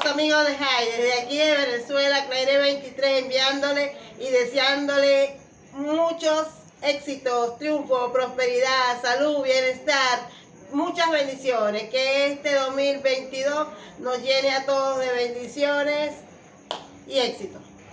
amigos de Jai, desde aquí de Venezuela, Claire 23, enviándole y deseándole muchos éxitos, triunfo, prosperidad, salud, bienestar, muchas bendiciones. Que este 2022 nos llene a todos de bendiciones y éxito.